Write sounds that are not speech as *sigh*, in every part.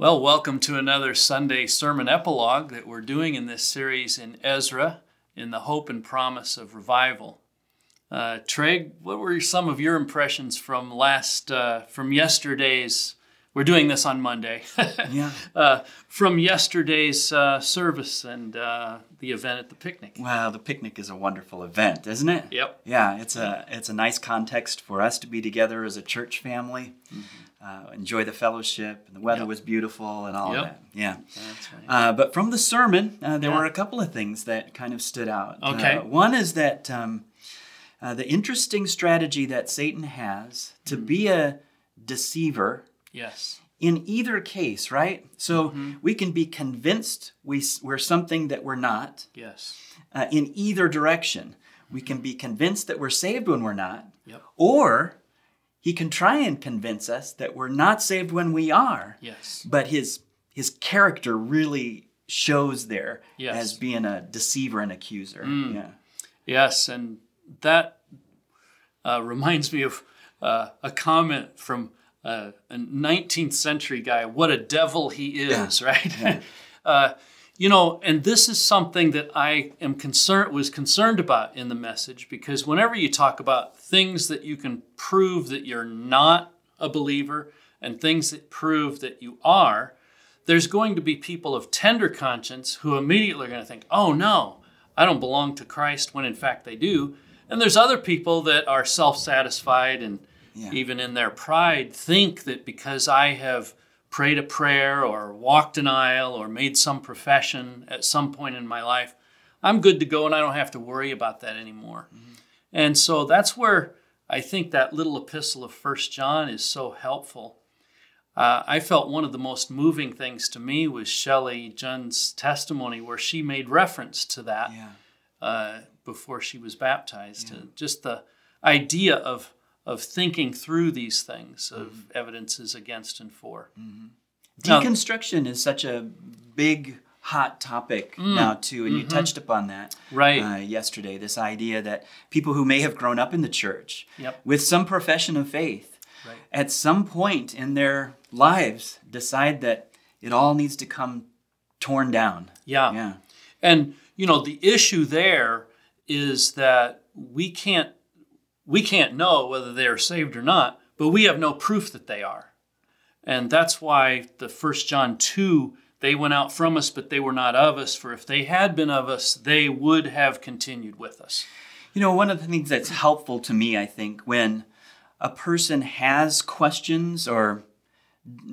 Well, welcome to another Sunday sermon epilogue that we're doing in this series in Ezra in the hope and promise of revival. Uh, Treg, what were some of your impressions from last, uh, from yesterday's? We're doing this on Monday. *laughs* yeah. Uh, from yesterday's uh, service and uh, the event at the picnic. Well, the picnic is a wonderful event, isn't it? Yep. Yeah, it's a it's a nice context for us to be together as a church family. Mm-hmm uh, enjoy the fellowship. And the weather yep. was beautiful and all yep. that. Yeah. That's right. Uh, but from the sermon, uh, there yeah. were a couple of things that kind of stood out. Okay. one is that um, uh, the interesting strategy that Satan has to mm. be a deceiver. Yes. In either case, right? So mm-hmm. we can be convinced we, we're something that we're not. Yes. Uh, in either direction. We can be convinced that we're saved when we're not. Yep. Or he can try and convince us that we're not saved when we are. Yes. But his his character really shows there yes. as being a deceiver and accuser. Mm. Yeah. Yes, and that uh, reminds me of uh, a comment from uh, a 19th century guy. What a devil he is, yeah. *laughs* right? Yeah. *laughs* Uh, you know, and this is something that I am concerned was concerned about in the message because whenever you talk about things that you can prove that you're not a believer and things that prove that you are, there's going to be people of tender conscience who immediately are going to think, "Oh no, I don't belong to Christ," when in fact they do. And there's other people that are self-satisfied and yeah. even in their pride think that because I have prayed a prayer or walked an aisle or made some profession at some point in my life, I'm good to go and I don't have to worry about that anymore. Mm-hmm. And so that's where I think that little epistle of First John is so helpful. Uh, I felt one of the most moving things to me was Shelley Junn's testimony, where she made reference to that yeah. uh, before she was baptized. Yeah. just the idea of of thinking through these things of mm-hmm. evidences against and for. Mm-hmm. Deconstruction now, is such a big hot topic mm, now too and mm-hmm. you touched upon that right uh, yesterday this idea that people who may have grown up in the church yep. with some profession of faith right. at some point in their lives decide that it all needs to come torn down yeah yeah and you know the issue there is that we can't we can't know whether they are saved or not, but we have no proof that they are. And that's why the First John 2, they went out from us, but they were not of us. For if they had been of us, they would have continued with us. You know, one of the things that's helpful to me, I think, when a person has questions or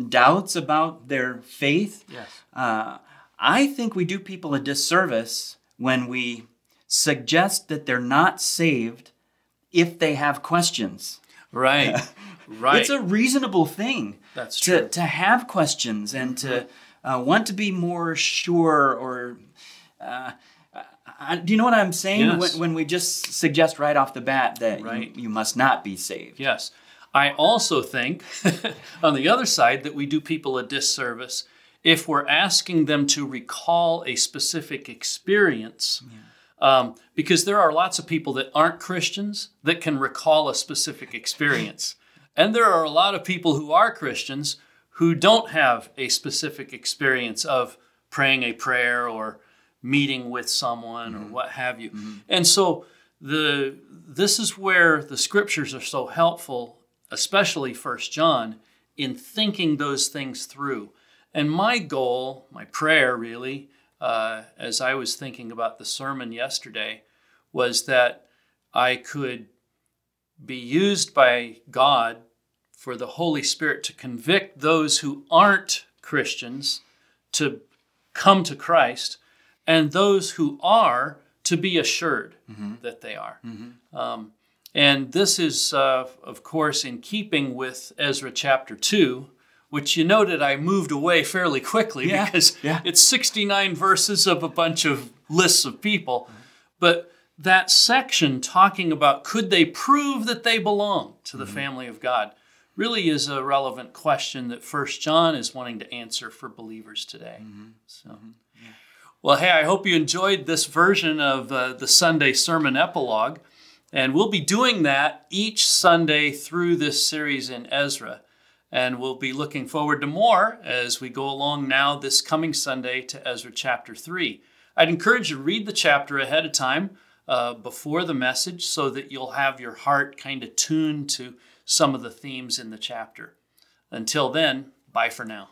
doubts about their faith, yes. Uh, I think we do people a disservice when we suggest that they're not saved if they have questions. Right. *laughs* right. It's a reasonable thing. That's to, true. to have questions and to uh, want to be more sure or. Uh, I, do you know what I'm saying? Yes. When, when, we just suggest right off the bat that right. you, you must not be saved. Yes. I also think, *laughs* on the other side, that we do people a disservice if we're asking them to recall a specific experience. Yeah um, because there are lots of people that aren't Christians that can recall a specific experience. And there are a lot of people who are Christians who don't have a specific experience of praying a prayer or meeting with someone mm-hmm. or what have you. Mm-hmm. And so the this is where the scriptures are so helpful, especially First John, in thinking those things through. And my goal, my prayer really, uh, as I was thinking about the sermon yesterday was that I could be used by God for the Holy Spirit to convict those who aren't Christians to come to Christ, and those who are to be assured mm-hmm. that they are. Mm-hmm. Um, and this is, uh, of course, in keeping with Ezra chapter 2, which you noted I moved away fairly quickly yeah, because yeah. it's 69 verses of a bunch of lists of people. But that section talking about could they prove that they belong to the mm-hmm. family of God really is a relevant question that First John is wanting to answer for believers today. Mm-hmm. So, mm-hmm. yeah. well, hey, I hope you enjoyed this version of uh, the Sunday sermon epilogue. And we'll be doing that each Sunday through this series in Ezra. And we'll be looking forward to more as we go along now this coming Sunday to Ezra chapter 3. I'd encourage you to read the chapter ahead of time uh, before the message so that you'll have your heart kind of tuned to some of the themes in the chapter. Until then, bye for now.